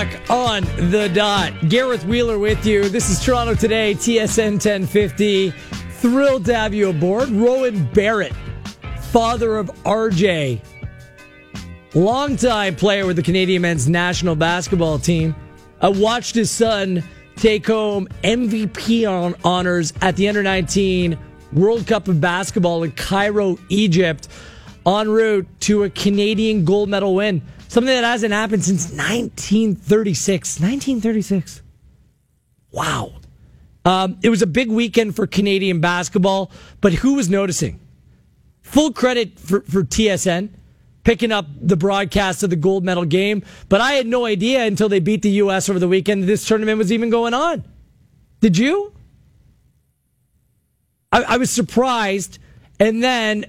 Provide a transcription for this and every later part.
o'clock on the dot. Gareth Wheeler with you. This is Toronto Today, TSN 1050. Thrilled to have you aboard. Rowan Barrett, father of RJ, longtime player with the Canadian men's national basketball team. I watched his son take home MVP on- honors at the Under 19 World Cup of Basketball in Cairo, Egypt, en route to a Canadian gold medal win. Something that hasn't happened since 1936. 1936. Wow. Um, it was a big weekend for Canadian basketball, but who was noticing? Full credit for, for TSN picking up the broadcast of the gold medal game, but I had no idea until they beat the U.S. over the weekend this tournament was even going on. Did you? I, I was surprised, and then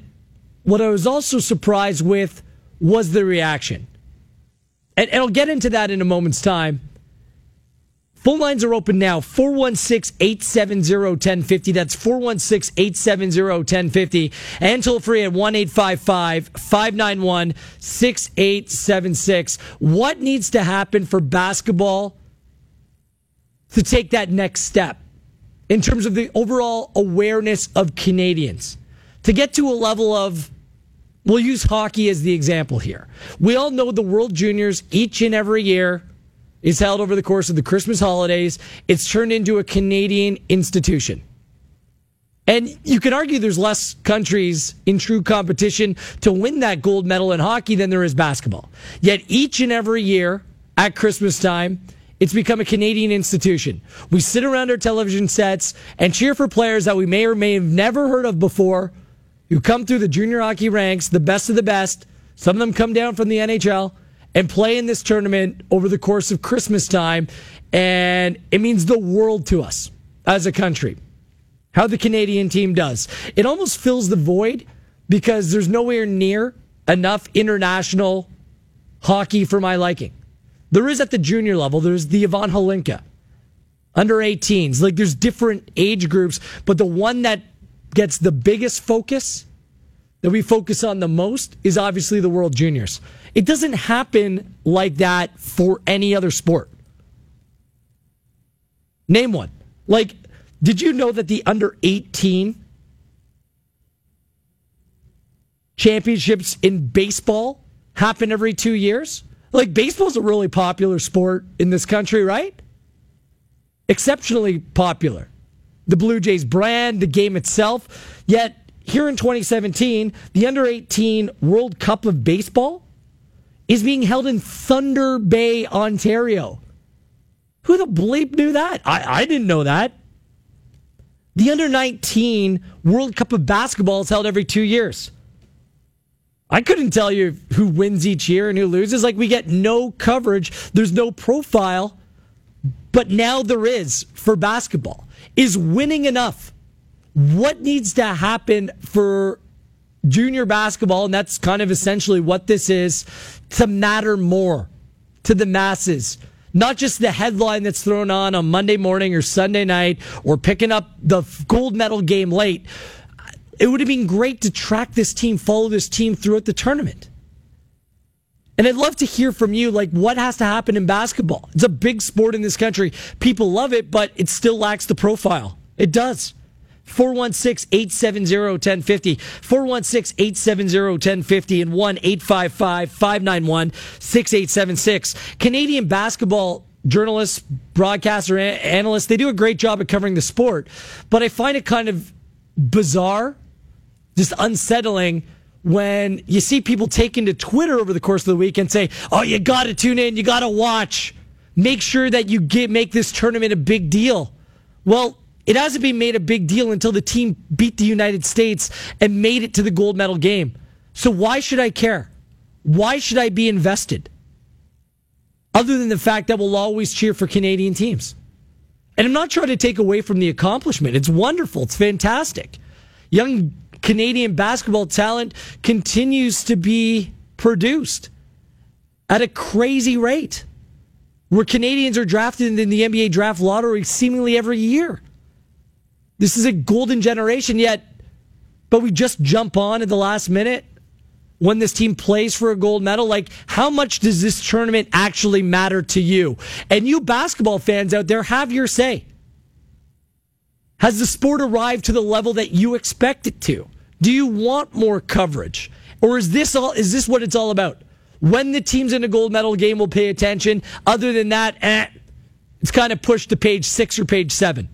what I was also surprised with was the reaction. And, and I'll get into that in a moment's time. Phone lines are open now 416 870 1050. That's 416 870 1050. And toll free at 1 855 591 6876. What needs to happen for basketball to take that next step in terms of the overall awareness of Canadians? To get to a level of We'll use hockey as the example here. We all know the World Juniors each and every year is held over the course of the Christmas holidays. It's turned into a Canadian institution. And you can argue there's less countries in true competition to win that gold medal in hockey than there is basketball. Yet each and every year at Christmas time, it's become a Canadian institution. We sit around our television sets and cheer for players that we may or may have never heard of before who come through the junior hockey ranks, the best of the best. Some of them come down from the NHL and play in this tournament over the course of Christmas time. And it means the world to us as a country. How the Canadian team does. It almost fills the void because there's nowhere near enough international hockey for my liking. There is at the junior level, there's the Ivan Hlinka, under 18s. Like there's different age groups, but the one that gets the biggest focus, that we focus on the most, is obviously the World Juniors. It doesn't happen like that for any other sport. Name one. Like, did you know that the under 18 championships in baseball happen every two years? Like, baseball's a really popular sport in this country, right? Exceptionally popular the Blue Jays brand, the game itself. Yet here in 2017, the under 18 World Cup of Baseball is being held in Thunder Bay, Ontario. Who the bleep knew that? I, I didn't know that. The under 19 World Cup of Basketball is held every two years. I couldn't tell you who wins each year and who loses. Like, we get no coverage, there's no profile, but now there is for basketball. Is winning enough? What needs to happen for junior basketball, and that's kind of essentially what this is, to matter more to the masses? Not just the headline that's thrown on on Monday morning or Sunday night or picking up the gold medal game late. It would have been great to track this team, follow this team throughout the tournament. And I'd love to hear from you, like, what has to happen in basketball? It's a big sport in this country. People love it, but it still lacks the profile. It does. 416 870 1050. 416 870 1050 and 1 855 591 6876. Canadian basketball journalists, broadcaster, analysts, they do a great job at covering the sport, but I find it kind of bizarre, just unsettling when you see people taking to Twitter over the course of the week and say, "Oh, you got to tune in, you got to watch, make sure that you get make this tournament a big deal." Well, it hasn't been made a big deal until the team beat the United States and made it to the gold medal game. So why should I care? Why should I be invested? Other than the fact that we'll always cheer for Canadian teams. And I'm not trying to take away from the accomplishment. It's wonderful. It's fantastic. Young Canadian basketball talent continues to be produced at a crazy rate. Where Canadians are drafted in the NBA draft lottery seemingly every year. This is a golden generation, yet, but we just jump on at the last minute. when this team plays for a gold medal? Like, how much does this tournament actually matter to you? And you basketball fans out there, have your say. Has the sport arrived to the level that you expect it to? Do you want more coverage? Or is this all is this what it's all about? When the teams in a gold medal game will pay attention. Other than that, eh, it's kind of pushed to page six or page seven.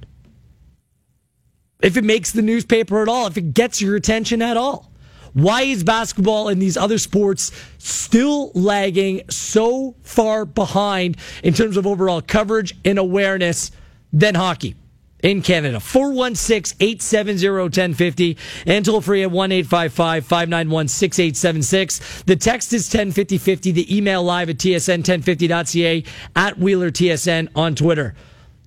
If it makes the newspaper at all, if it gets your attention at all. Why is basketball and these other sports still lagging so far behind in terms of overall coverage and awareness than hockey? In Canada. 416 870 1050 and toll free at 1 855 591 6876. The text is 105050. The email live at tsn1050.ca at Wheeler TSN on Twitter.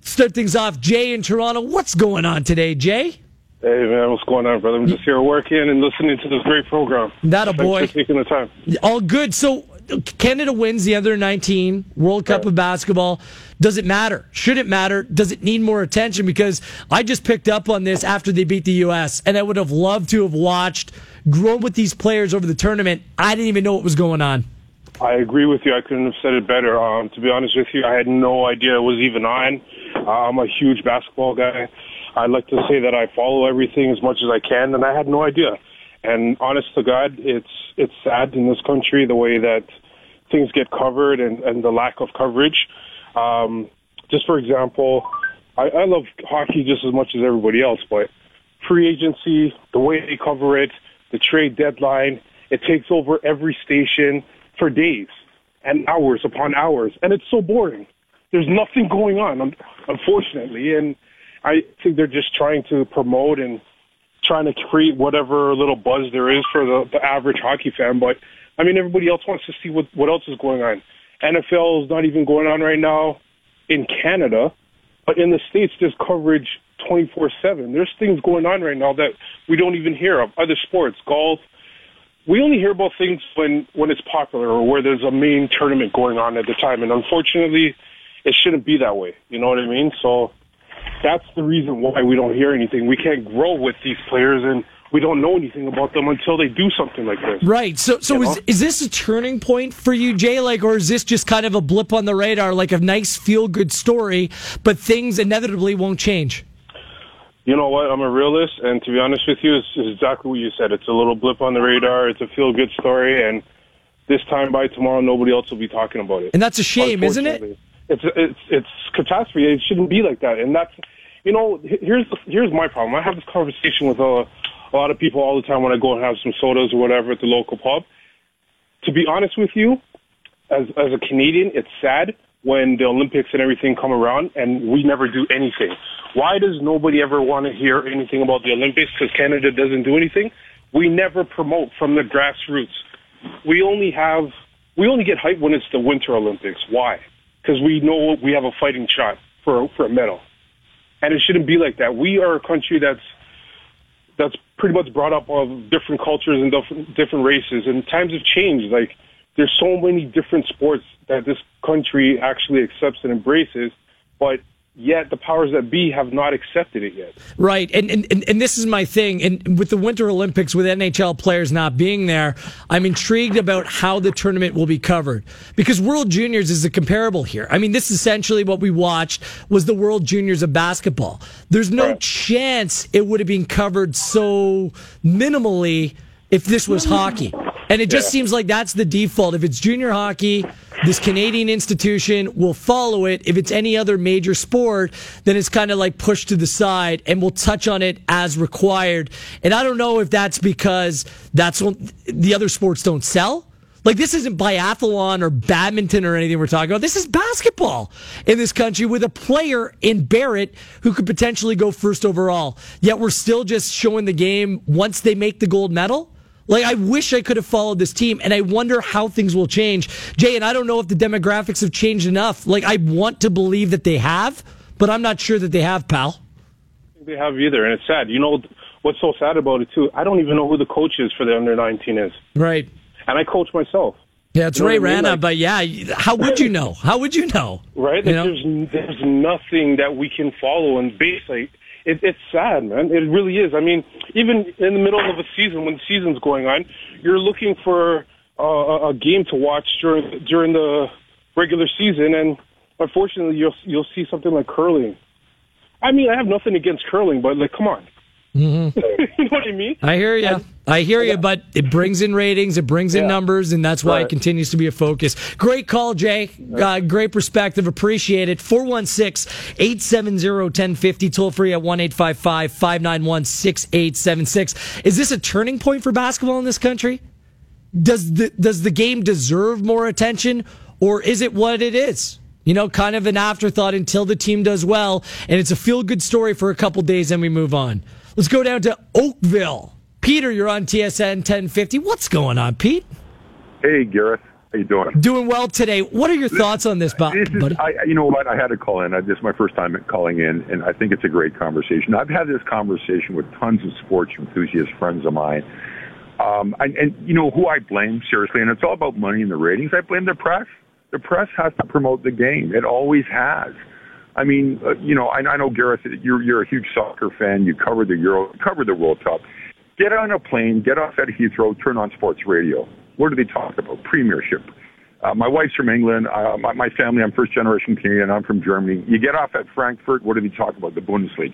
Start things off. Jay in Toronto. What's going on today, Jay? Hey man, what's going on, brother? I'm just here working and listening to this great program. That a boy. Thanks for taking the time. All good. So Canada wins the other 19 World Cup of basketball. Does it matter? Should it matter? Does it need more attention? Because I just picked up on this after they beat the U.S. and I would have loved to have watched, grown with these players over the tournament. I didn't even know what was going on. I agree with you. I couldn't have said it better. Um, to be honest with you, I had no idea it was even on. Uh, I'm a huge basketball guy. I like to say that I follow everything as much as I can, and I had no idea. And honest to God, it's it's sad in this country the way that things get covered and, and the lack of coverage. Um, just for example, I, I love hockey just as much as everybody else, but free agency, the way they cover it, the trade deadline, it takes over every station for days and hours upon hours, and it's so boring. There's nothing going on, unfortunately, and I think they're just trying to promote and trying to create whatever little buzz there is for the, the average hockey fan. But I mean, everybody else wants to see what what else is going on. NFL is not even going on right now in Canada, but in the states, there's coverage 24/7. There's things going on right now that we don't even hear of. Other sports, golf. We only hear about things when when it's popular or where there's a main tournament going on at the time. And unfortunately, it shouldn't be that way. You know what I mean? So that's the reason why we don't hear anything. We can't grow with these players and we don't know anything about them until they do something like this. Right. So, so is, is this a turning point for you, Jay? Like, or is this just kind of a blip on the radar, like a nice feel good story, but things inevitably won't change? You know what? I'm a realist, and to be honest with you, it's, it's exactly what you said. It's a little blip on the radar. It's a feel good story, and this time by tomorrow, nobody else will be talking about it. And that's a shame, isn't it? It's it's it's catastrophe. It shouldn't be like that, and that's you know here's here's my problem. I have this conversation with a a lot of people all the time when I go and have some sodas or whatever at the local pub. To be honest with you, as as a Canadian, it's sad when the Olympics and everything come around and we never do anything. Why does nobody ever want to hear anything about the Olympics? Because Canada doesn't do anything. We never promote from the grassroots. We only have we only get hype when it's the Winter Olympics. Why? Because we know we have a fighting shot for for a medal, and it shouldn't be like that. We are a country that's that's pretty much brought up of different cultures and different, different races. And times have changed. Like there's so many different sports that this country actually accepts and embraces, but yet the powers that be have not accepted it yet. Right. And, and, and this is my thing. And with the Winter Olympics, with NHL players not being there, I'm intrigued about how the tournament will be covered because World Juniors is a comparable here. I mean, this is essentially what we watched was the World Juniors of basketball. There's no right. chance it would have been covered so minimally if this was hockey. And it just yeah. seems like that's the default. If it's junior hockey, this Canadian institution will follow it. If it's any other major sport, then it's kind of like pushed to the side and we'll touch on it as required. And I don't know if that's because that's what the other sports don't sell. Like this isn't biathlon or badminton or anything we're talking about. This is basketball in this country with a player in Barrett who could potentially go first overall. Yet we're still just showing the game once they make the gold medal. Like, I wish I could have followed this team, and I wonder how things will change. Jay, and I don't know if the demographics have changed enough. Like, I want to believe that they have, but I'm not sure that they have, pal. They have either, and it's sad. You know what's so sad about it, too? I don't even know who the coach is for the under 19 is. Right. And I coach myself. Yeah, it's you know Roy Rana, I mean? like, but yeah, how would you know? How would you know? Right? You know? There's, there's nothing that we can follow and base. Like, it, it's sad, man. It really is. I mean, even in the middle of a season, when the season's going on, you're looking for uh, a game to watch during during the regular season, and unfortunately, you'll you'll see something like curling. I mean, I have nothing against curling, but like, come on. Mm-hmm. you know what I mean? I hear you. And, I hear you, but it brings in ratings, it brings in yeah. numbers, and that's why right. it continues to be a focus. Great call, Jay. Uh, great perspective. Appreciate it. 416 870 1050, toll free at 1 591 6876. Is this a turning point for basketball in this country? Does the, does the game deserve more attention, or is it what it is? You know, kind of an afterthought until the team does well, and it's a feel good story for a couple days, and we move on. Let's go down to Oakville. Peter, you're on TSN 1050. What's going on, Pete? Hey, Gareth. How you doing? Doing well today. What are your thoughts on this, Bob? This is, I, you know what? I had to call in. I, this is my first time calling in, and I think it's a great conversation. I've had this conversation with tons of sports enthusiast friends of mine. Um, and, and you know who I blame seriously, and it's all about money and the ratings. I blame the press. The press has to promote the game. It always has. I mean, uh, you know, I, I know Gareth, you're you're a huge soccer fan. You cover the Euro, cover the World Cup. Get on a plane, get off at Heathrow, turn on sports radio. What do they talk about? Premiership. Uh, my wife's from England. Uh, my, my family, I'm first generation Canadian. I'm from Germany. You get off at Frankfurt. What do they talk about? The Bundesliga.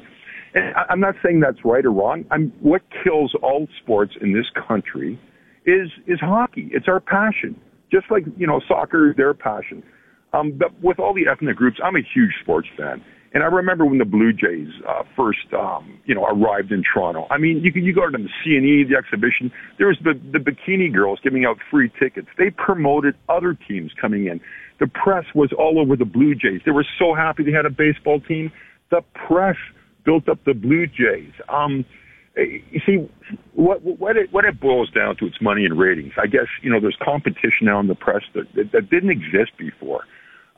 And I, I'm not saying that's right or wrong. I'm, what kills all sports in this country is is hockey. It's our passion. Just like you know, soccer is their passion. Um, but with all the ethnic groups, I'm a huge sports fan. And I remember when the Blue Jays uh, first, um, you know, arrived in Toronto. I mean, you can you go to the CNE, the exhibition. There was the the bikini girls giving out free tickets. They promoted other teams coming in. The press was all over the Blue Jays. They were so happy they had a baseball team. The press built up the Blue Jays. Um, you see, what what it what it boils down to, it's money and ratings. I guess you know there's competition now in the press that that, that didn't exist before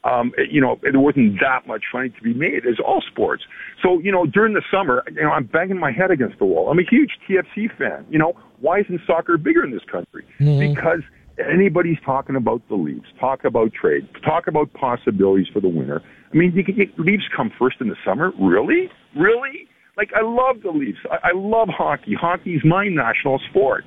um, you know, there wasn't that much money to be made as all sports. So, you know, during the summer, you know, I'm banging my head against the wall. I'm a huge TFC fan. You know, why isn't soccer bigger in this country? Mm-hmm. Because anybody's talking about the Leafs, talk about trade, talk about possibilities for the winter. I mean, you can get Leafs come first in the summer. Really? Really? Like, I love the Leafs. I, I love hockey. Hockey's my national sport.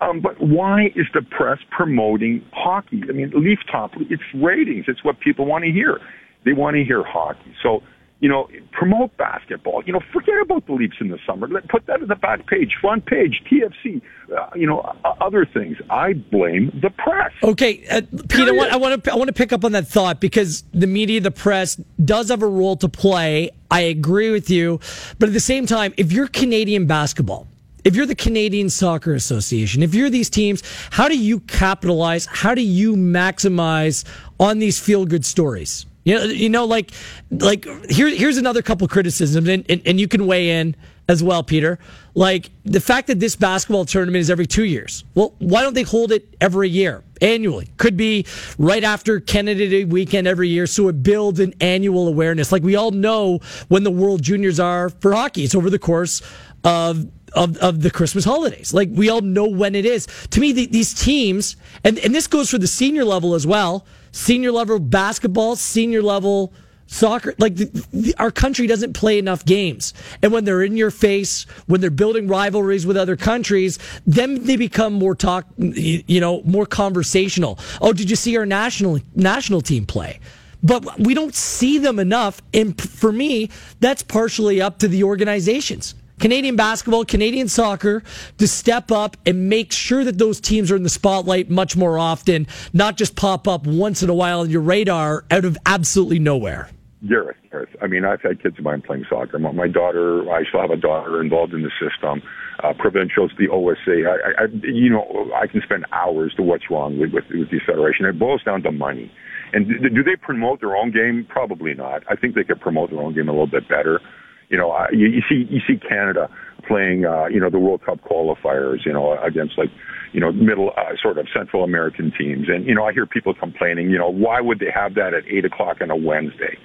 Um, but why is the press promoting hockey? I mean, Leaf Top, it's ratings. It's what people want to hear. They want to hear hockey. So, you know, promote basketball. You know, forget about the Leafs in the summer. Put that in the back page, front page, TFC, uh, you know, uh, other things. I blame the press. Okay, uh, Pete, I want, I want to I want to pick up on that thought because the media, the press, does have a role to play. I agree with you, but at the same time, if you're Canadian basketball if you're the Canadian Soccer Association, if you're these teams, how do you capitalize? How do you maximize on these feel good stories? You know, you know, like, like here, here's another couple criticisms, and, and, and you can weigh in as well, Peter. Like the fact that this basketball tournament is every two years. Well, why don't they hold it every year, annually? Could be right after Canada Day weekend every year, so it builds an annual awareness. Like we all know when the World Juniors are for hockey. It's over the course of of, of the Christmas holidays. Like we all know when it is. To me, the, these teams, and, and this goes for the senior level as well, senior level basketball, senior level soccer, like the, the, our country doesn't play enough games. And when they're in your face, when they're building rivalries with other countries, then they become more talk, you know, more conversational. Oh, did you see our national, national team play? But we don't see them enough. And for me, that's partially up to the organizations. Canadian basketball, Canadian soccer to step up and make sure that those teams are in the spotlight much more often, not just pop up once in a while on your radar out of absolutely nowhere. Gareth, Gareth. I mean, I've had kids of mine playing soccer. My daughter, I still have a daughter involved in the system. Uh, provincials, the OSA. I, I, you know, I can spend hours to what's wrong with, with, with the federation. It boils down to money. And do they promote their own game? Probably not. I think they could promote their own game a little bit better. You know, uh, you, you see you see Canada playing, uh, you know, the World Cup qualifiers, you know, against like, you know, middle uh, sort of Central American teams, and you know, I hear people complaining, you know, why would they have that at eight o'clock on a Wednesday?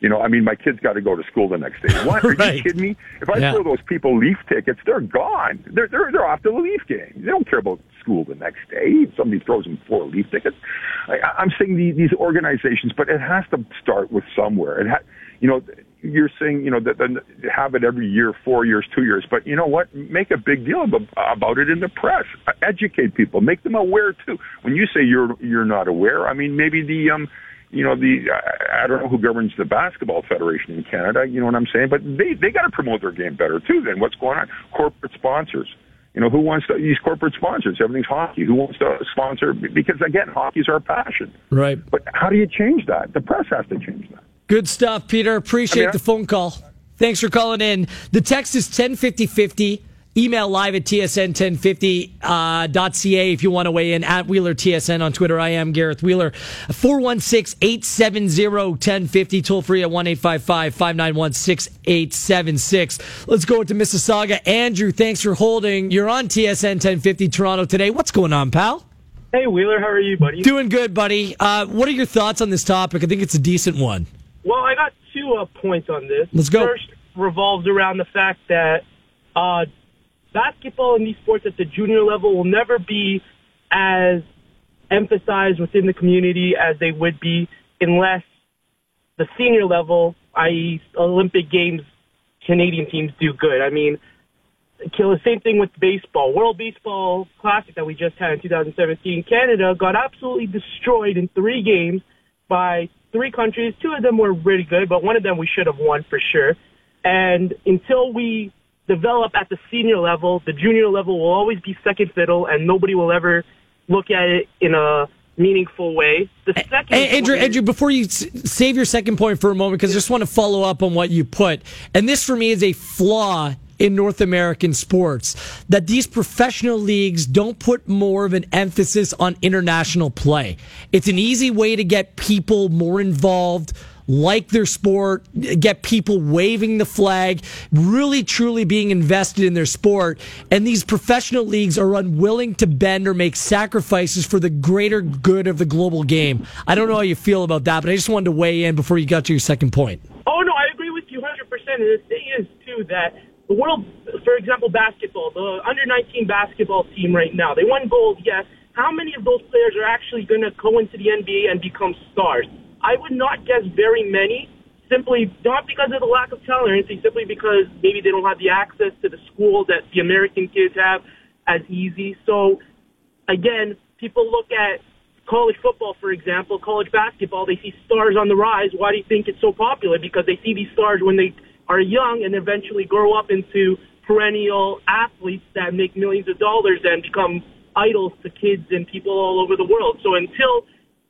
You know, I mean, my kids got to go to school the next day. What? Are right. you kidding me? If I yeah. throw those people Leaf tickets, they're gone. They're they're they're off to the Leaf game. They don't care about school the next day. Somebody throws them four Leaf tickets. I, I'm saying the, these organizations, but it has to start with somewhere. It ha- you know, you're saying, you know, that, that have it every year, four years, two years. But you know what? Make a big deal about, about it in the press. Educate people. Make them aware too. When you say you're you're not aware, I mean maybe the um, you know the I don't know who governs the basketball federation in Canada. You know what I'm saying? But they they got to promote their game better too. Then what's going on? Corporate sponsors. You know, who wants to, these corporate sponsors? Everything's hockey. Who wants to sponsor? Because again, hockey's our passion. Right. But how do you change that? The press has to change that. Good stuff, Peter. Appreciate I mean, the phone call. Thanks for calling in. The text is 105050. Email live at tsn1050.ca uh, if you want to weigh in at Wheeler TSN on Twitter. I am Gareth Wheeler. 416 870 1050. Toll free at 1 591 6876. Let's go to Mississauga. Andrew, thanks for holding. You're on TSN 1050 Toronto today. What's going on, pal? Hey, Wheeler. How are you, buddy? Doing good, buddy. Uh, what are your thoughts on this topic? I think it's a decent one. Well, I got two uh, points on this. Let's go. First revolves around the fact that uh, basketball in these sports at the junior level will never be as emphasized within the community as they would be unless the senior level, i.e., Olympic Games, Canadian teams do good. I mean, kill the same thing with baseball. World Baseball Classic that we just had in 2017, Canada got absolutely destroyed in three games by three countries. Two of them were really good, but one of them we should have won for sure. And until we develop at the senior level, the junior level will always be second fiddle, and nobody will ever look at it in a meaningful way. The second Andrew, point, Andrew, before you s- save your second point for a moment, because I just want to follow up on what you put, and this for me is a flaw in North American sports that these professional leagues don't put more of an emphasis on international play. It's an easy way to get people more involved like their sport, get people waving the flag, really truly being invested in their sport. And these professional leagues are unwilling to bend or make sacrifices for the greater good of the global game. I don't know how you feel about that, but I just wanted to weigh in before you got to your second point. Oh, no, I agree with you 100%. And the thing is, too, that the world, for example, basketball, the under 19 basketball team right now, they won gold, yes. How many of those players are actually going to go into the NBA and become stars? I would not guess very many, simply not because of the lack of talent, simply because maybe they don't have the access to the school that the American kids have as easy. So, again, people look at college football, for example, college basketball, they see stars on the rise. Why do you think it's so popular? Because they see these stars when they are young and eventually grow up into perennial athletes that make millions of dollars and become idols to kids and people all over the world. So until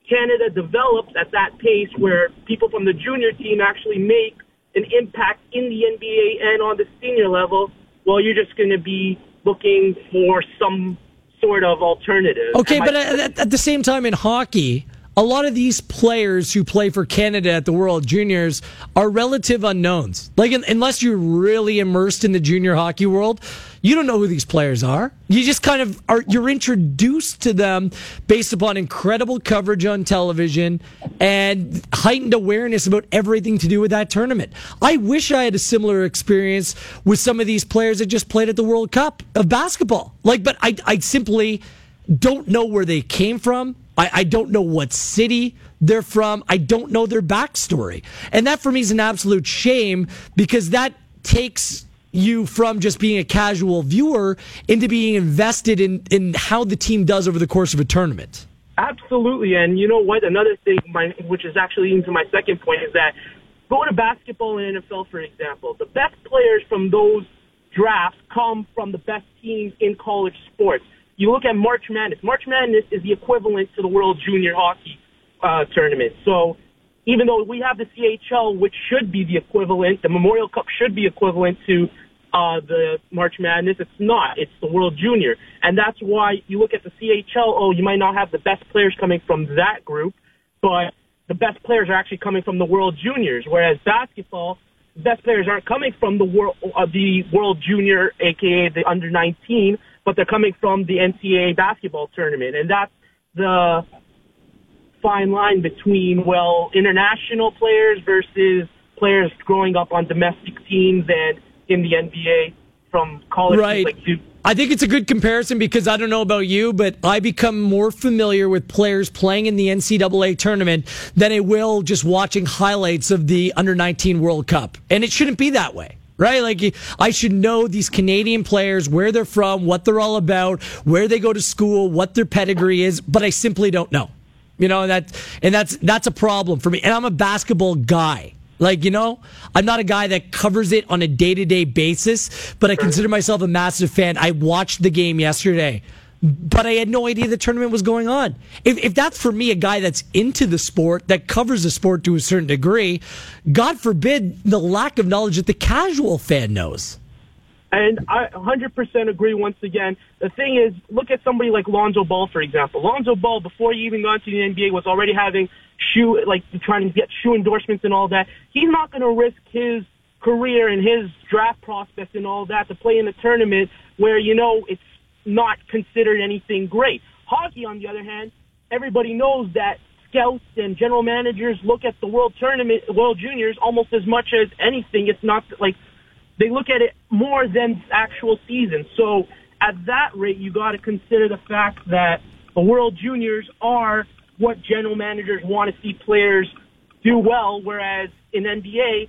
Canada develops at that pace where people from the junior team actually make an impact in the NBA and on the senior level, well, you're just going to be looking for some sort of alternative. Okay, but at, at the same time in hockey, a lot of these players who play for Canada at the World Juniors are relative unknowns. Like, unless you're really immersed in the junior hockey world, you don't know who these players are. You just kind of are, you're introduced to them based upon incredible coverage on television and heightened awareness about everything to do with that tournament. I wish I had a similar experience with some of these players that just played at the World Cup of basketball. Like, but I, I simply don't know where they came from. I, I don't know what city they're from. I don't know their backstory. And that for me is an absolute shame because that takes you from just being a casual viewer into being invested in, in how the team does over the course of a tournament. Absolutely. And you know what? Another thing, my, which is actually into my second point, is that go to basketball and NFL, for example. The best players from those drafts come from the best teams in college sports you look at March Madness. March Madness is the equivalent to the World Junior Hockey uh, Tournament. So even though we have the CHL, which should be the equivalent, the Memorial Cup should be equivalent to uh, the March Madness. It's not. It's the World Junior. And that's why you look at the CHL, oh, you might not have the best players coming from that group, but the best players are actually coming from the World Juniors. Whereas basketball, the best players aren't coming from the World, uh, the World Junior, aka the under 19, but they're coming from the NCAA basketball tournament. And that's the fine line between, well, international players versus players growing up on domestic teams and in the NBA. from college. Right. Like, dude, I think it's a good comparison because I don't know about you, but I become more familiar with players playing in the NCAA tournament than I will just watching highlights of the under 19 World Cup. And it shouldn't be that way. Right? Like, I should know these Canadian players, where they're from, what they're all about, where they go to school, what their pedigree is, but I simply don't know. You know, that, and that's, that's a problem for me. And I'm a basketball guy. Like, you know, I'm not a guy that covers it on a day to day basis, but I consider myself a massive fan. I watched the game yesterday, but I had no idea the tournament was going on. If, if that's for me, a guy that's into the sport, that covers the sport to a certain degree, God forbid the lack of knowledge that the casual fan knows. And I 100% agree once again. The thing is, look at somebody like Lonzo Ball, for example. Lonzo Ball, before he even got into the NBA, was already having shoe, like trying to get shoe endorsements and all that. He's not going to risk his career and his draft prospects and all that to play in a tournament where, you know, it's not considered anything great. Hockey, on the other hand, everybody knows that scouts and general managers look at the World Tournament, World Juniors, almost as much as anything. It's not like they look at it more than actual season. So at that rate, you got to consider the fact that the World Juniors are what general managers want to see players do well, whereas in NBA,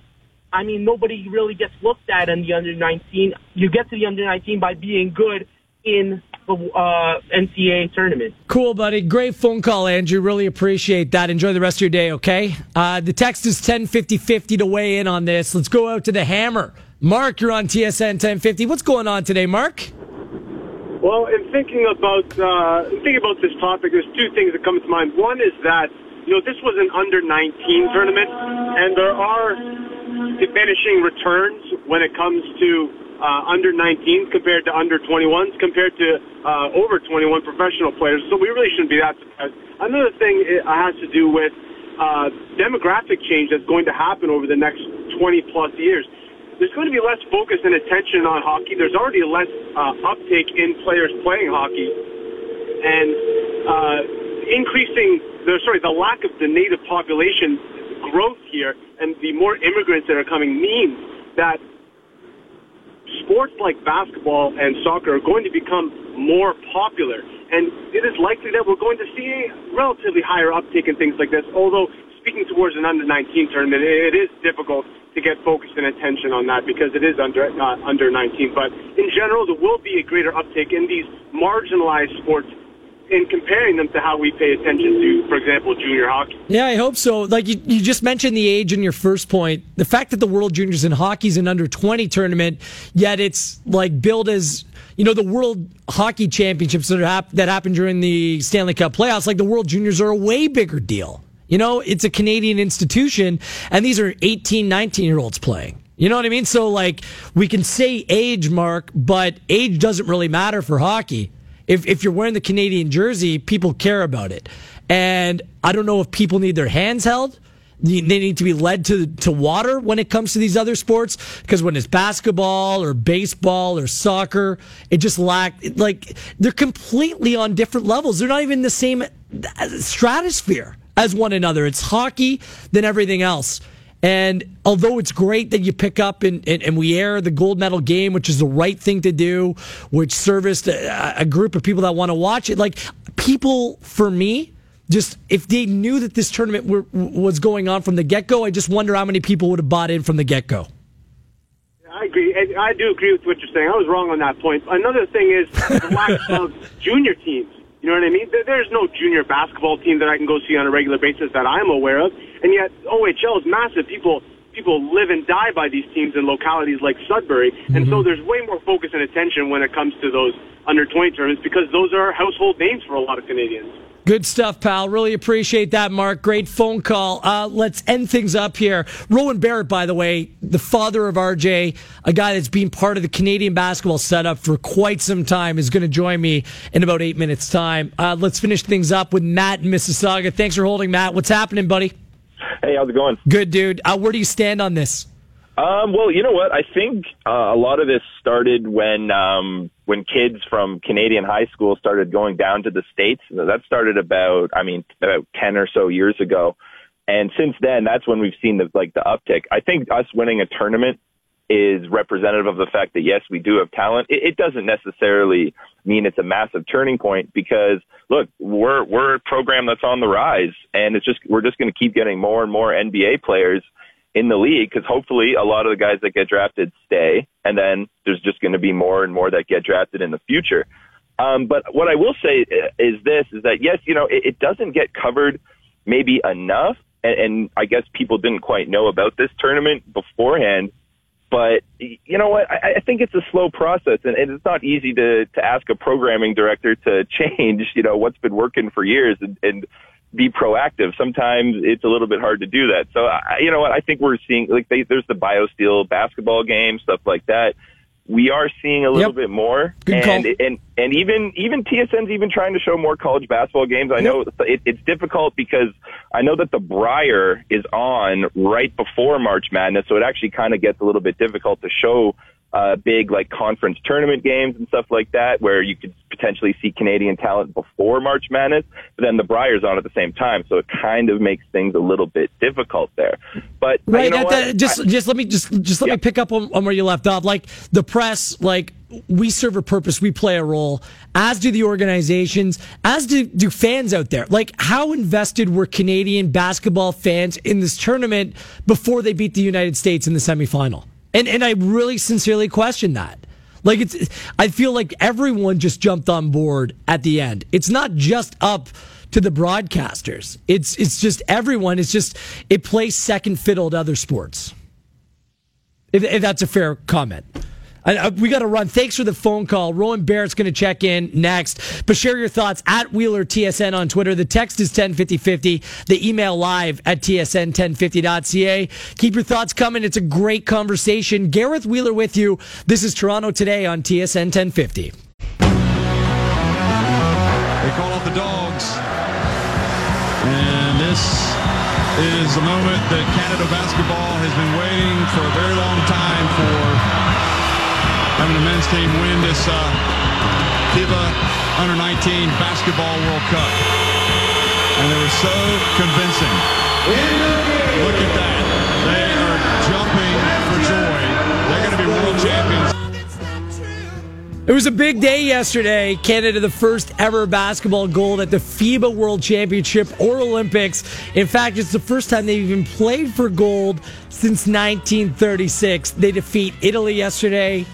I mean, nobody really gets looked at in the under 19. You get to the under 19 by being good in the uh, NCAA tournament. Cool, buddy. Great phone call, Andrew. Really appreciate that. Enjoy the rest of your day, okay? Uh, the text is 105050 to weigh in on this. Let's go out to the hammer. Mark, you're on TSN 1050. What's going on today, Mark? Well, in thinking about uh, in thinking about this topic, there's two things that come to mind. One is that you know this was an under 19 tournament, and there are diminishing returns when it comes to uh, under 19s compared to under 21s compared to uh, over 21 professional players. So we really shouldn't be that surprised. Another thing it has to do with uh, demographic change that's going to happen over the next 20 plus years there's going to be less focus and attention on hockey. There's already less uh, uptake in players playing hockey, and uh, increasing the sorry the lack of the native population growth here and the more immigrants that are coming means that sports like basketball and soccer are going to become more popular. And it is likely that we're going to see a relatively higher uptake in things like this, although speaking towards an under 19 tournament, it is difficult to get focus and attention on that because it is under uh, under 19. But in general, there will be a greater uptake in these marginalized sports in comparing them to how we pay attention to, for example, junior hockey. Yeah, I hope so. Like you, you just mentioned the age in your first point. The fact that the World Juniors in hockey is an under 20 tournament, yet it's like billed as you know the World Hockey Championships that, hap- that happened during the Stanley Cup playoffs. Like the World Juniors are a way bigger deal. You know, it's a Canadian institution, and these are 18, 19 year olds playing. You know what I mean? So, like, we can say age, Mark, but age doesn't really matter for hockey. If, if you're wearing the Canadian jersey, people care about it. And I don't know if people need their hands held. They need to be led to, to water when it comes to these other sports. Because when it's basketball or baseball or soccer, it just lack, like, they're completely on different levels. They're not even the same uh, stratosphere as one another. It's hockey, then everything else. And although it's great that you pick up and, and, and, we air the gold medal game, which is the right thing to do, which serviced a, a group of people that want to watch it, like people, for me, just if they knew that this tournament were, was going on from the get go, I just wonder how many people would have bought in from the get go. I agree. I do agree with what you're saying. I was wrong on that point. Another thing is the lack of junior teams. You know what I mean? There's no junior basketball team that I can go see on a regular basis that I'm aware of, and yet OHL is massive. People people live and die by these teams in localities like Sudbury, mm-hmm. and so mm-hmm. there's way more focus and attention when it comes to those under 20 tournaments because those are household names for a lot of Canadians. Good stuff, pal. Really appreciate that, Mark. Great phone call. Uh, let's end things up here. Rowan Barrett, by the way, the father of RJ, a guy that's been part of the Canadian basketball setup for quite some time, is going to join me in about eight minutes' time. Uh, let's finish things up with Matt in Mississauga. Thanks for holding, Matt. What's happening, buddy? Hey, how's it going? Good, dude. Uh, where do you stand on this? Um, well, you know what? I think uh, a lot of this started when um, when kids from Canadian high school started going down to the states. That started about, I mean, about ten or so years ago, and since then, that's when we've seen the like the uptick. I think us winning a tournament is representative of the fact that yes, we do have talent. It, it doesn't necessarily mean it's a massive turning point because look, we're we're a program that's on the rise, and it's just we're just going to keep getting more and more NBA players in the league because hopefully a lot of the guys that get drafted stay, and then there's just going to be more and more that get drafted in the future. Um, but what I will say is this: is that yes, you know, it, it doesn't get covered maybe enough, and, and I guess people didn't quite know about this tournament beforehand. But you know what? I, I think it's a slow process, and, and it's not easy to to ask a programming director to change, you know, what's been working for years and, and be proactive. Sometimes it's a little bit hard to do that. So, I, you know what? I think we're seeing like they, there's the BioSteel basketball game, stuff like that. We are seeing a little Yep. bit more, Good and call. and and even even TSN's even trying to show more college basketball games. I know it, it's difficult because I know that the Brier is on right before March Madness, so it actually kind of gets a little bit difficult to show uh, big like conference tournament games and stuff like that, where you could potentially see Canadian talent before March Madness, but then the Brier's on at the same time, so it kind of makes things a little bit difficult there. But Right. you know that- what? that- just, I- just let me just, just let Yeah. me pick up on, on where you left off. Like the press, like we serve a purpose, we play a role, as do the organizations, as do do fans out there. Like how invested were Canadian basketball fans in this tournament before they beat the United States in the semifinal? And and I really sincerely question that. Like it's, I feel like everyone just jumped on board at the end. It's not just up to the broadcasters. It's it's just everyone. It's just it plays second fiddle to other sports. If, if that's a fair comment. We got to run. Thanks for the phone call. Rowan Barrett's going to check in next. But share your thoughts at Wheeler TSN on Twitter. The text is 105050. The email live at tsn1050.ca. Keep your thoughts coming. It's a great conversation. Gareth Wheeler with you. This is Toronto Today on TSN 1050. They call off the dogs. And this is the moment that Canada basketball has been waiting for a very long time for having the men's team win this uh, FIBA Under 19 Basketball World Cup. And they were so convincing. Look at that. They are jumping for joy. They're going to be world champions. It was a big day yesterday. Canada, the first ever basketball gold at the FIBA World Championship or Olympics. In fact, it's the first time they've even played for gold since 1936. They defeat Italy yesterday,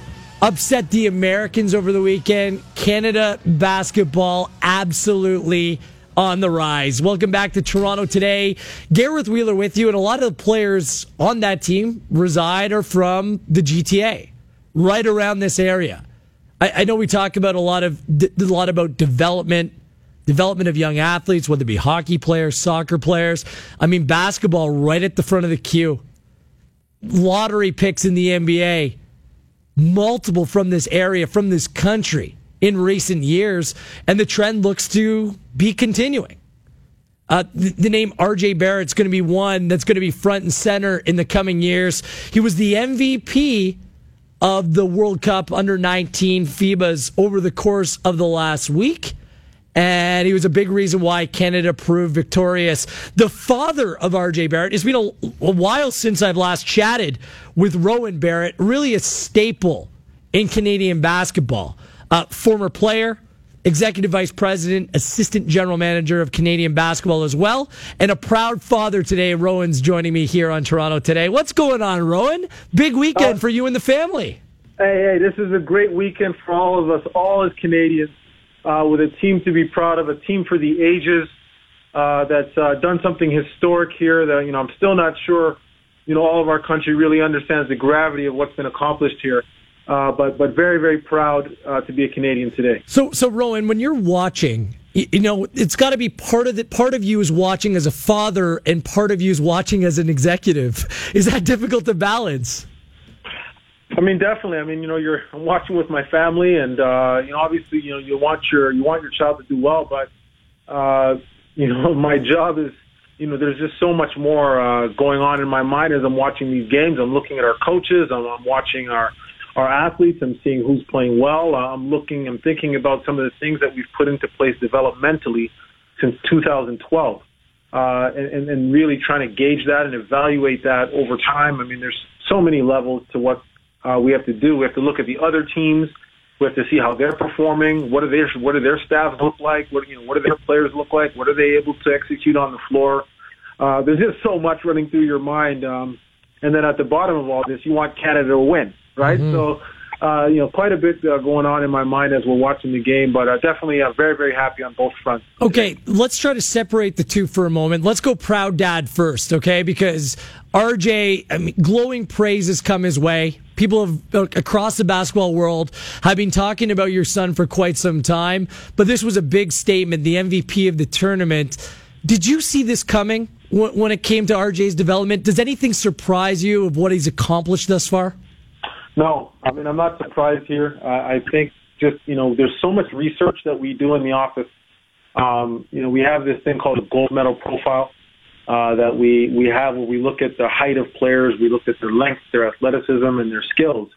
upset the Americans over the weekend. Canada basketball absolutely on the rise. Welcome back to Toronto today. Gareth Wheeler with you, and a lot of the players on that team reside or from the GTA, right around this area. I, I know we talk about a lot of a lot about development, development of young athletes, whether it be hockey players, soccer players. I mean, basketball right at the front of the queue. Lottery picks in the NBA, multiple from this area, from this country in recent years, and the trend looks to be continuing. Uh, the, the name RJ Barrett's going to be one that's going to be front and center in the coming years. He was the MVP of the World Cup under 19 FIBAs over the course of the last week. And he was a big reason why Canada proved victorious. The father of RJ Barrett, it's been a, a while since I've last chatted with Rowan Barrett, really a staple in Canadian basketball. Uh, former player, executive vice president, assistant general manager of Canadian basketball as well, and a proud father today. Rowan's joining me here on Toronto today. What's going on, Rowan? Big weekend for you and the family. Hey, hey, this is a great weekend for all of us, all as Canadians, uh, with a team to be proud of, a team for the ages uh, that's uh, done something historic here. That you know, I'm still not sure, you know, all of our country really understands the gravity of what's been accomplished here. Uh, but but very very proud uh, to be a Canadian today. So, so Rowan, when you're watching, you, you know, it's got to be part of the part of you is watching as a father, and part of you is watching as an executive. Is that difficult to balance? I mean, definitely. I mean, you know, you're I'm watching with my family, and uh, you know, obviously, you know, you want your you want your child to do well, but uh, you know, my job is, you know, there's just so much more uh, going on in my mind as I'm watching these games. I'm looking at our coaches. I'm, I'm watching our our athletes. I'm seeing who's playing well. Uh, I'm looking. I'm thinking about some of the things that we've put into place developmentally since 2012. Uh, and, and, and really trying to gauge that and evaluate that over time. I mean, there's so many levels to what uh, we have to do. We have to look at the other teams. We have to see how they're performing. What do their what do their staffs look like? What you know? What do their players look like? What are they able to execute on the floor? Uh, there's just so much running through your mind. Um, and then at the bottom of all this, you want Canada to win, right? Mm-hmm. So uh, you know, quite a bit uh, going on in my mind as we're watching the game, but uh, definitely uh, very, very happy on both fronts. Okay, let's try to separate the two for a moment. Let's go proud dad first, okay? Because RJ, I mean, glowing praise has come his way. People have, uh, across the basketball world have been talking about your son for quite some time, but this was a big statement, the MVP of the tournament. Did you see this coming when it came to RJ's development? Does anything surprise you of what he's accomplished thus far? No, I mean I'm not surprised here. I, I think just you know there's so much research that we do in the office. Um, you know we have this thing called a gold medal profile uh, that we we have where we look at the height of players, we look at their length, their athleticism, and their skills,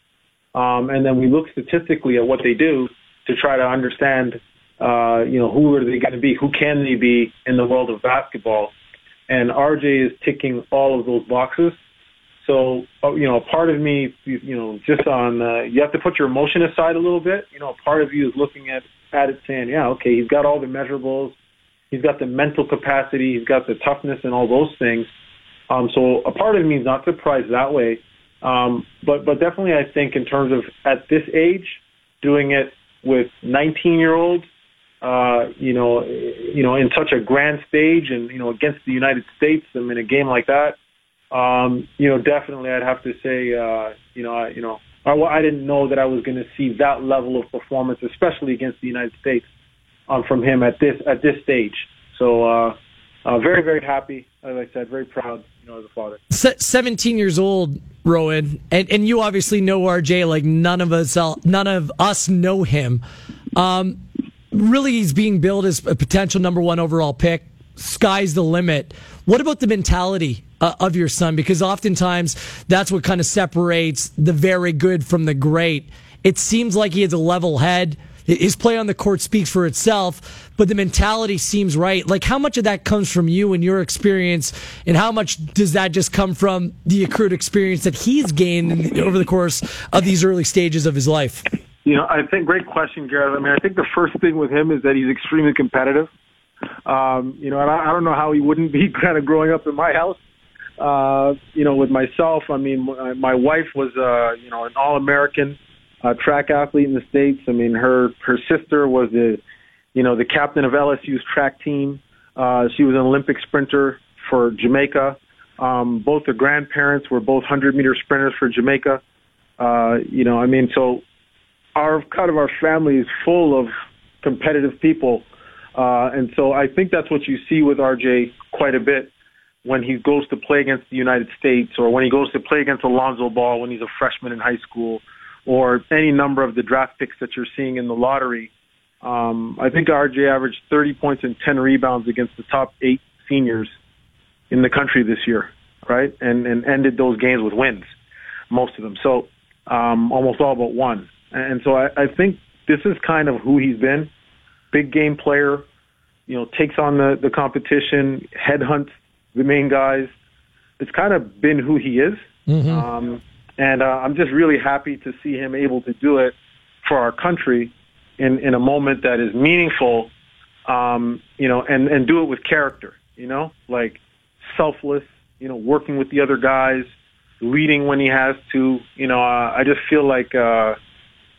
um, and then we look statistically at what they do to try to understand uh, you know who are they going to be, who can they be in the world of basketball, and RJ is ticking all of those boxes. So, uh, you know, a part of me, you, know, just on, uh, you have to put your emotion aside a little bit. You know, a part of you is looking at, at it saying, yeah, okay, he's got all the measurables. He's got the mental capacity. He's got the toughness and all those things. Um, so a part of me is not surprised that way. Um, but, but definitely I think in terms of at this age, doing it with 19 year olds, uh, you know, you know, in such a grand stage and, you know, against the United States, I mean, a game like that, um, you know, definitely, I'd have to say, uh, you know, I, you know, I, I didn't know that I was going to see that level of performance, especially against the United States, um, from him at this at this stage. So, uh, uh, very very happy. As I said, very proud. You know, as a father. Seventeen years old, Rowan, and and you obviously know RJ like none of us none of us know him. Um, really, he's being billed as a potential number one overall pick. Sky's the limit. What about the mentality uh, of your son because oftentimes that's what kind of separates the very good from the great. It seems like he has a level head. His play on the court speaks for itself, but the mentality seems right. Like, how much of that comes from you and your experience, and how much does that just come from the accrued experience that he's gained over the course of these early stages of his life? You know, I think great question, Gareth. I mean, I think the first thing with him is that he's extremely competitive. Um, you know, and I, I don't know how he wouldn't be kind of growing up in my house uh, you know, with myself, I mean, my, wife was, uh, you know, an all-American uh, track athlete in the states. I mean, her her sister was the, you know, the captain of LSU's track team. Uh, she was an Olympic sprinter for Jamaica. Um, both her grandparents were both 100 meter sprinters for Jamaica. Uh, you know, I mean, so our kind of our family is full of competitive people, uh, and so I think that's what you see with RJ quite a bit when he goes to play against the United States or when he goes to play against Alonzo Ball when he's a freshman in high school or any number of the draft picks that you're seeing in the lottery. Um, I think RJ averaged 30 points and 10 rebounds against the top eight seniors in the country this year, right? And, and ended those games with wins, most of them. So, um, almost all but one. And so I, I think this is kind of who he's been. Big game player, you know, takes on the, the competition, headhunts the main guys. It's kind of been who he is. Mm-hmm. Um, and uh, I'm just really happy to see him able to do it for our country in, in a moment that is meaningful, um, you know, and, and do it with character, you know, like selfless, you know, working with the other guys, leading when he has to, you know, uh, I just feel like, uh,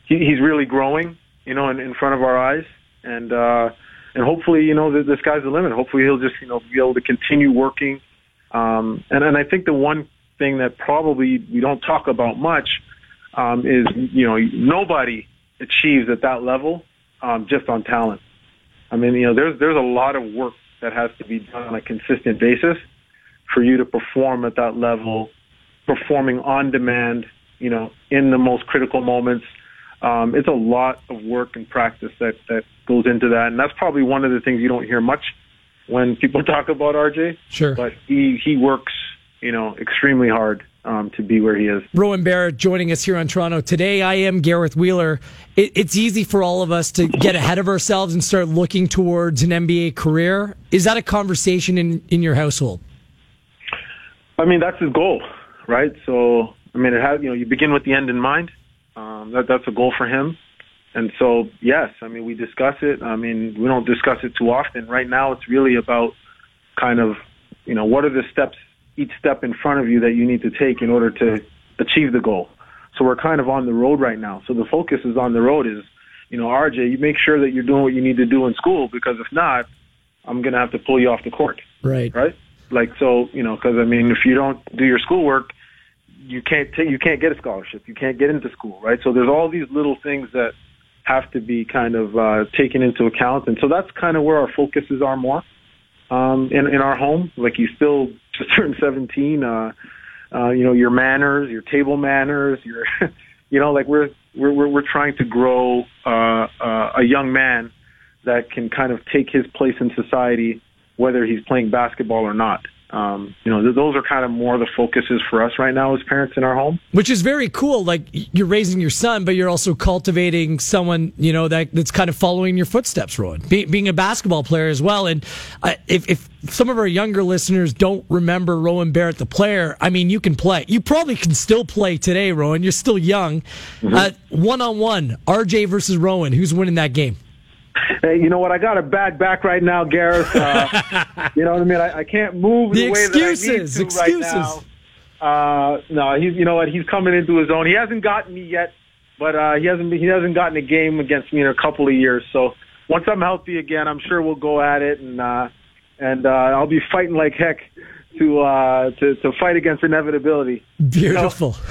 he, he's really growing, you know, in, in front of our eyes. And, uh, and hopefully, you know, the, the sky's the limit. Hopefully, he'll just, you know, be able to continue working. Um, and, and I think the one thing that probably we don't talk about much um, is, you know, nobody achieves at that level um, just on talent. I mean, you know, there's there's a lot of work that has to be done on a consistent basis for you to perform at that level, performing on demand, you know, in the most critical moments um, it's a lot of work and practice that that goes into that, and that's probably one of the things you don't hear much when people talk about RJ. Sure, but he he works, you know, extremely hard um, to be where he is. Rowan Barrett joining us here on Toronto today. I am Gareth Wheeler. It, it's easy for all of us to get ahead of ourselves and start looking towards an NBA career. Is that a conversation in in your household? I mean, that's his goal, right? So I mean, it has, you know, you begin with the end in mind. Um, that, that's a goal for him. And so, yes, I mean, we discuss it. I mean, we don't discuss it too often. Right now, it's really about kind of, you know, what are the steps, each step in front of you that you need to take in order to achieve the goal. So we're kind of on the road right now. So the focus is on the road is, you know, RJ, you make sure that you're doing what you need to do in school because if not, I'm going to have to pull you off the court. Right. Right. Like, so, you know, cause I mean, if you don't do your schoolwork, you can't take, you can't get a scholarship. You can't get into school. Right. So there's all these little things that have to be kind of, uh, taken into account. And so that's kind of where our focuses are more, um, in, in our home. Like you still just turned 17, uh, uh, you know, your manners, your table manners, your, you know, like we're, we're, we're, we're trying to grow, uh, uh, a young man that can kind of take his place in society, whether he's playing basketball or not. Um, you know, th- those are kind of more the focuses for us right now as parents in our home. Which is very cool. Like you're raising your son, but you're also cultivating someone, you know, that, that's kind of following your footsteps, Rowan, Be, being a basketball player as well. And uh, if, if some of our younger listeners don't remember Rowan Barrett, the player, I mean, you can play. You probably can still play today, Rowan. You're still young. One on one, RJ versus Rowan. Who's winning that game? Hey, you know what? I got a bad back right now, Gareth. Uh, you know what I mean? I, I can't move the, The way that I excuses, need to excuses. right now. Uh, no, he's you know what? He's coming into his own. He hasn't gotten me yet, but uh, he hasn't he hasn't gotten a game against me in a couple of years. So once I'm healthy again, I'm sure we'll go at it, and uh, and uh, I'll be fighting like heck to uh, to to fight against inevitability. Beautiful.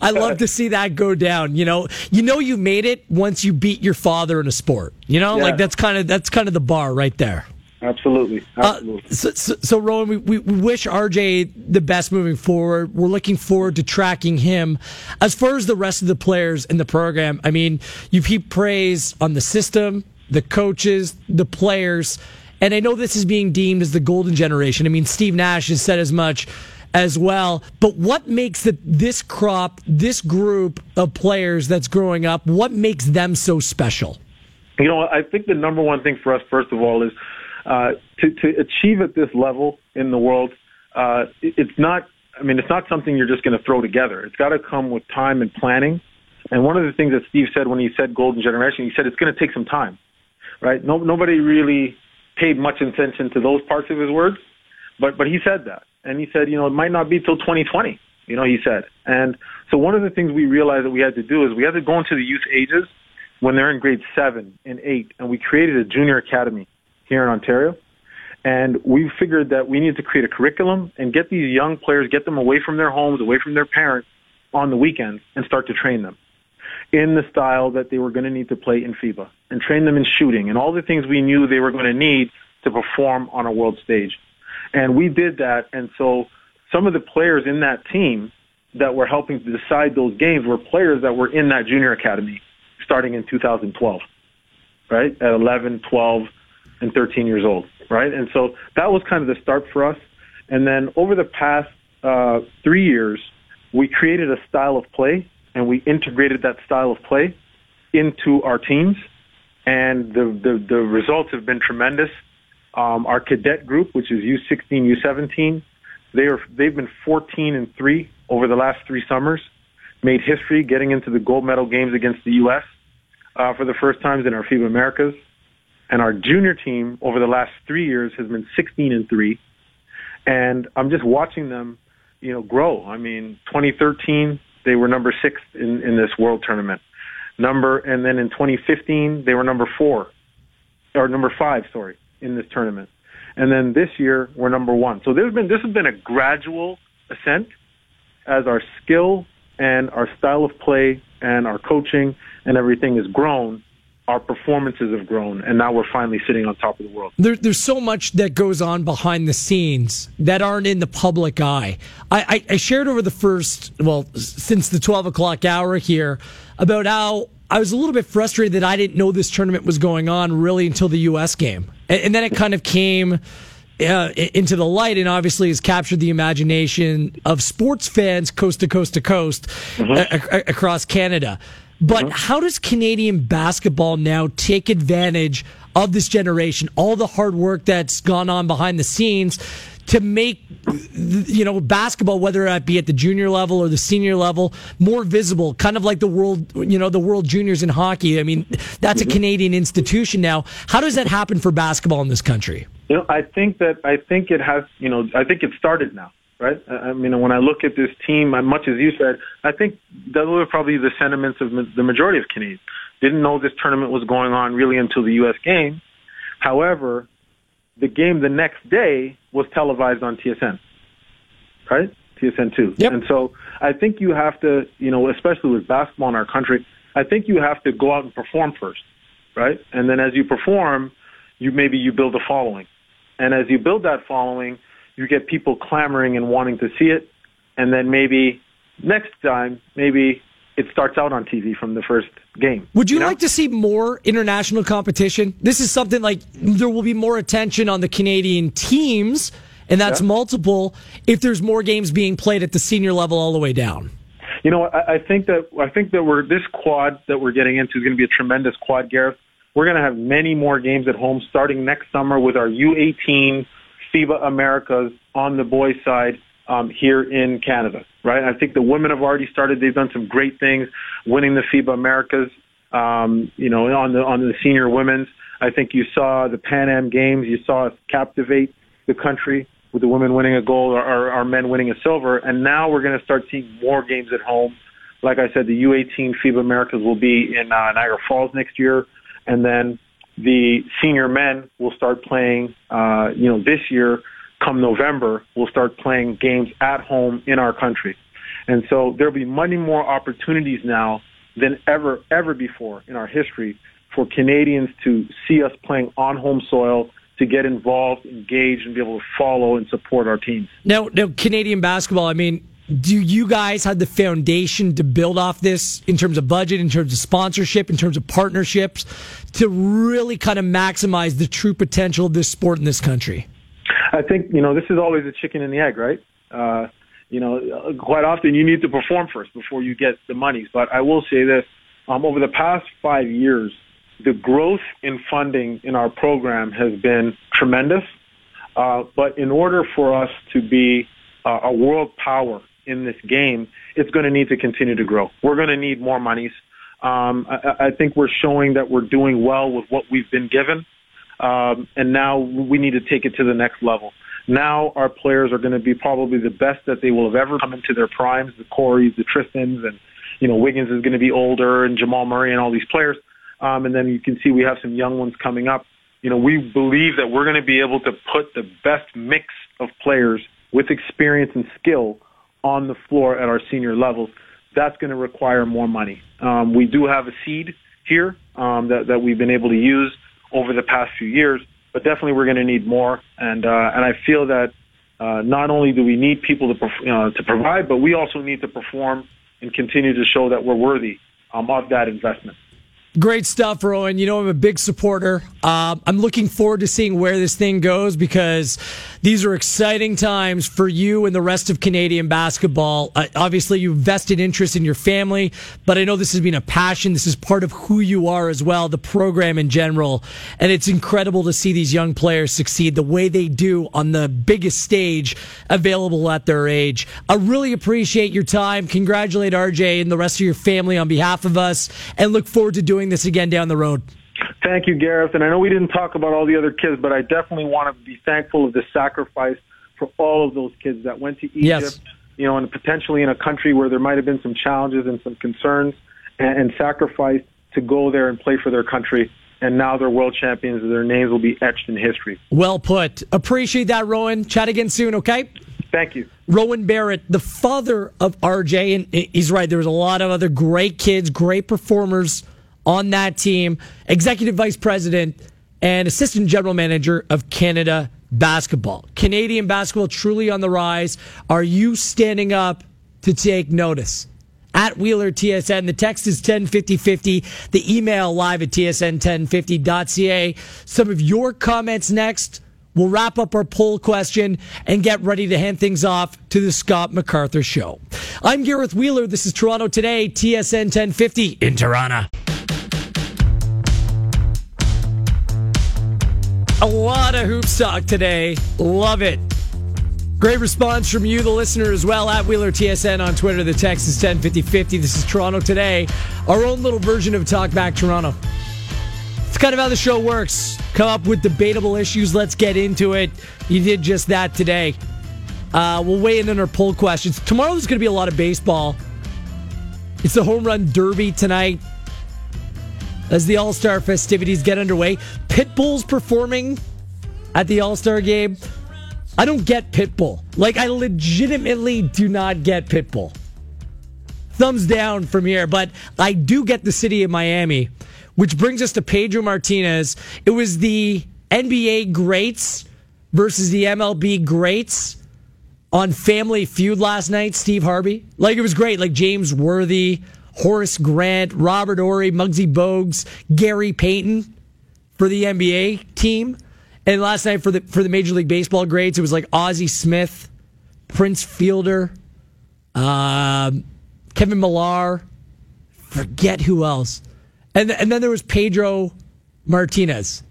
I love to see that go down. You know, you know you made it once you beat your father in a sport. You know, Yeah. like that's kind of that's kind of the bar right there. Absolutely, Uh, absolutely. so, so, so, Rowan, we, we we wish RJ the best moving forward. We're looking forward to tracking him. As far as the rest of the players in the program, I mean, you've heaped praise on the system, the coaches, the players, and I know this is being deemed as the golden generation. I mean, Steve Nash has said as much as well. But what makes the, this crop, this group of players that's growing up, what makes them so special? You know, I think the number one thing for us, first of all, is uh, to to achieve at this level in the world. Uh, it- it's not. I mean, it's not something you're just going to throw together. It's got to come with time and planning. And one of the things that Steve said when he said golden generation, he said it's going to take some time, right? No, nobody really paid much attention to those parts of his words, but but he said that, and he said, you know, it might not be till 2020. You know, he said, and so one of the things we realized that we had to do is we had to go into the youth ages when they're in grade seven and eight, and we created a junior academy here in Ontario. And we figured that we needed to create a curriculum and get these young players, get them away from their homes, away from their parents on the weekends and start to train them in the style that they were going to need to play in FIBA and train them in shooting and all the things we knew they were going to need to perform on a world stage. And we did that. And so some of the players in that team that were helping to decide those games were players that were in that junior academy starting in 2012, right? At 11, 12, and 13 years old, right? And so that was kind of the start for us. And then over the past uh, three years, we created a style of play and we integrated that style of play into our teams. And the, the, the results have been tremendous. Um, our cadet group, which is U16, U17, they are, they've been 14 and 3 over the last three summers, made history getting into the gold medal games against the U.S. Uh, for the first times in our FIBA Americas. And our junior team over the last three years has been 16 and 3. And I'm just watching them, you know, grow. I mean, 2013, they were number six in, in this world tournament. Number, and then in 2015, they were number four, or number five, sorry, in this tournament. And then this year, we're number one. So there's been, this has been a gradual ascent as our skill and our style of play and our coaching and everything has grown. Our performances have grown, and now we're finally sitting on top of the world. There, there's so much that goes on behind the scenes that aren't in the public eye. I, I, I shared over the first, well, since the 12 o'clock hour here, about how I was a little bit frustrated that I didn't know this tournament was going on really until the U.S. game. And, and then it kind of came uh, into the light and obviously has captured the imagination of sports fans coast to coast to coast a- a- across Canada. But how does Canadian basketball now take advantage of this generation, all the hard work that's gone on behind the scenes to make you know basketball, whether that be at the junior level or the senior level, more visible, kind of like the world, you know, the World Juniors in hockey. I mean, that's a Mm-hmm. Canadian institution now. How does that happen for basketball in this country? You know, I think that I think it has. You know, I think it started now, right? I I mean, when I look at this team, much as you said, I think those were probably the sentiments of the majority of Canadians. Didn't know this tournament was going on really until the U.S. game. However, the game the next day was televised on TSN, right? TSN two. Yep. And so I think you have to, you know, especially with basketball in our country, I think you have to go out and perform first, right? And then as you perform, you maybe you build a following. And as you build that following, you get people clamoring and wanting to see it. And then maybe next time, maybe it starts out on TV from the first game. Would you, know? like to see more international competition? This is something like there will be more attention on the Canadian teams, and that's Yeah. multiple if there's more games being played at the senior level all the way down. You know, I, I think that I think that we're this quad that we're getting into is going to be a tremendous quad, Gareth. We're going to have many more games at home starting next summer with our U18 FIBA Americas on the boys' side um, here in Canada. Right? I think the women have already started. They've done some great things, winning the FIBA Americas. Um, you know, on the on the senior women's. I think you saw the Pan Am Games. You saw us captivate the country with the women winning a gold, or our, men winning a silver, and now we're going to start seeing more games at home. Like I said, the U18 FIBA Americas will be in uh, Niagara Falls next year, and then the senior men will start playing. Uh, you know, this year, come November, we'll start playing games at home in our country, and so there'll be many more opportunities now than ever ever before in our history for Canadians to see us playing on home soil to get involved, engage, and be able to follow and support our teams. Now, now Canadian basketball. I mean, do you guys have the foundation to build off this in terms of budget, in terms of sponsorship, in terms of partnerships, to really kind of maximize the true potential of this sport in this country? I think you know this is always a chicken and the egg, right? Uh, you know, quite often you need to perform first before you get the monies. But I will say this: um, over the past five years, the growth in funding in our program has been tremendous. Uh, but in order for us to be uh, a world power in this game, it's going to need to continue to grow. We're going to need more monies. Um, I, I think we're showing that we're doing well with what we've been given, um, and now we need to take it to the next level. Now our players are going to be probably the best that they will have ever come into their primes. The Corys, the Tristans, and you know Wiggins is going to be older, and Jamal Murray, and all these players. Um, and then you can see we have some young ones coming up. You know, we believe that we're going to be able to put the best mix of players with experience and skill on the floor at our senior levels. That's going to require more money. Um, we do have a seed here um, that, that we've been able to use over the past few years, but definitely we're going to need more. And uh, and I feel that uh, not only do we need people to uh, to provide, but we also need to perform and continue to show that we're worthy um, of that investment. Great stuff, Rowan. You know, I'm a big supporter. Um, I'm looking forward to seeing where this thing goes because these are exciting times for you and the rest of Canadian basketball. Uh, obviously, you vested interest in your family, but I know this has been a passion. This is part of who you are as well, the program in general. And it's incredible to see these young players succeed the way they do on the biggest stage available at their age. I really appreciate your time. Congratulate RJ and the rest of your family on behalf of us and look forward to doing this again down the road. Thank you, Gareth. And I know we didn't talk about all the other kids, but I definitely want to be thankful of the sacrifice for all of those kids that went to Egypt, Yes. you know, and potentially in a country where there might have been some challenges and some concerns and, and sacrificed to go there and play for their country. And now they're world champions and their names will be etched in history. Well put. Appreciate that, Rowan. Chat again soon, okay? Thank you. Rowan Barrett, the father of RJ, and he's right. There was a lot of other great kids, great performers on that team. Executive Vice President and Assistant General Manager of Canada Basketball. Canadian basketball truly on the rise. Are you standing up to take notice? At Wheeler TSN. The text is 105050. The email live at tsn1050.ca. Some of your comments next. We'll wrap up our poll question and get ready to hand things off to the Scott MacArthur Show. I'm Gareth Wheeler. This is Toronto Today, TSN 1050 in Toronto. A lot of hoop stock today. Love it. Great response from you, the listener, as well, at Wheeler TSN on Twitter. The text is 105050. This is Toronto Today, our own little version of Talk Back Toronto. It's kind of how the show works. Come up with debatable issues. Let's get into it. You did just that today. Uh, we'll weigh in on our poll questions. Tomorrow there's going to be a lot of baseball. It's the home run derby tonight as the All Star festivities get underway. Pitbull's performing at the All Star game. I don't get Pitbull. Like, I legitimately do not get Pitbull. Thumbs down from here, but I do get the city of Miami, which brings us to Pedro Martinez. It was the NBA greats versus the MLB greats on Family Feud last night, Steve Harvey. Like, it was great. Like, James Worthy, Horace Grant, Robert Horry, Muggsy Bogues, Gary Payton for the NBA team. And last night for the for the Major League Baseball greats, it was like Ozzie Smith, Prince Fielder, um, Kevin Millar, forget who else, and and then there was Pedro Martinez,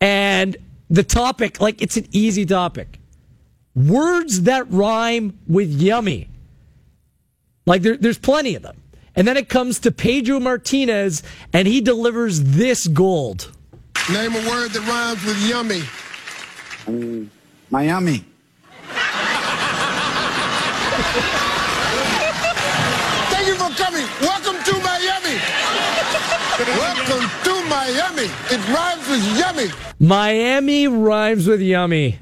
and the topic like it's an easy topic, words that rhyme with yummy. Like there, there's plenty of them, and then it comes to Pedro Martinez, and he delivers this gold. Name a word that rhymes with yummy. Um, Miami. Thank you for coming. Welcome to Miami. Welcome to Miami. It rhymes with yummy. Miami rhymes with yummy.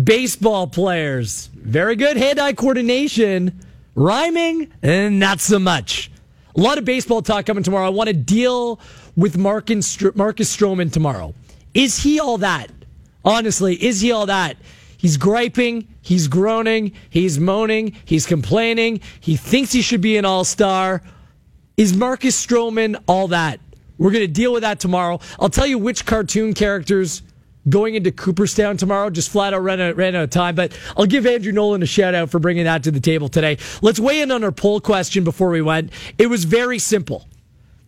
Baseball players. Very good hand eye coordination. Rhyming, and not so much. A lot of baseball talk coming tomorrow. I want to deal with Marcus Stroman tomorrow. Is he all that? Honestly, is he all that? He's griping, he's groaning, he's moaning, he's complaining, he thinks he should be an all star. Is Marcus Stroman all that? We're going to deal with that tomorrow. I'll tell you which cartoon characters going into Cooperstown tomorrow. Just flat out ran out, ran out of time, but I'll give Andrew Nolan a shout out for bringing that to the table today. Let's weigh in on our poll question before we went. It was very simple.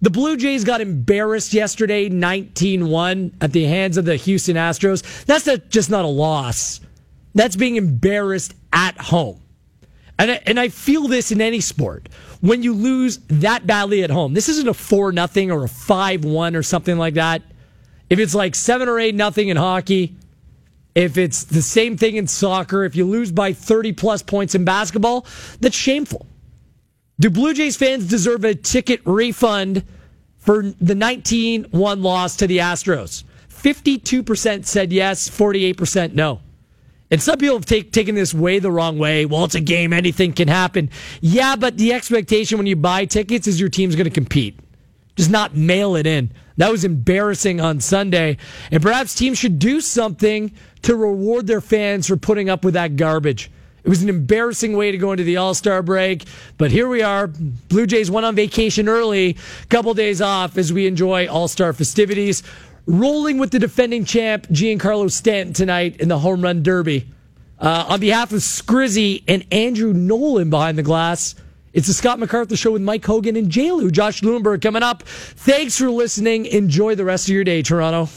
The Blue Jays got embarrassed yesterday, 19 1 at the hands of the Houston Astros. That's not, just not a loss. That's being embarrassed at home. And I, and I feel this in any sport. When you lose that badly at home, this isn't a 4 nothing or a 5 1 or something like that. If it's like 7 or 8 nothing in hockey, if it's the same thing in soccer, if you lose by 30 plus points in basketball, that's shameful. Do Blue Jays fans deserve a ticket refund for the 19 1 loss to the Astros? 52% said yes, 48% no. And some people have take, taken this way the wrong way. Well, it's a game, anything can happen. Yeah, but the expectation when you buy tickets is your team's going to compete. Just not mail it in. That was embarrassing on Sunday. And perhaps teams should do something to reward their fans for putting up with that garbage. It was an embarrassing way to go into the All Star break, but here we are. Blue Jays went on vacation early, couple days off as we enjoy All Star festivities. Rolling with the defending champ Giancarlo Stanton tonight in the home run derby. Uh, on behalf of Scrizzy and Andrew Nolan behind the glass, it's the Scott MacArthur Show with Mike Hogan and JLu. Josh Lewenberg coming up. Thanks for listening. Enjoy the rest of your day, Toronto.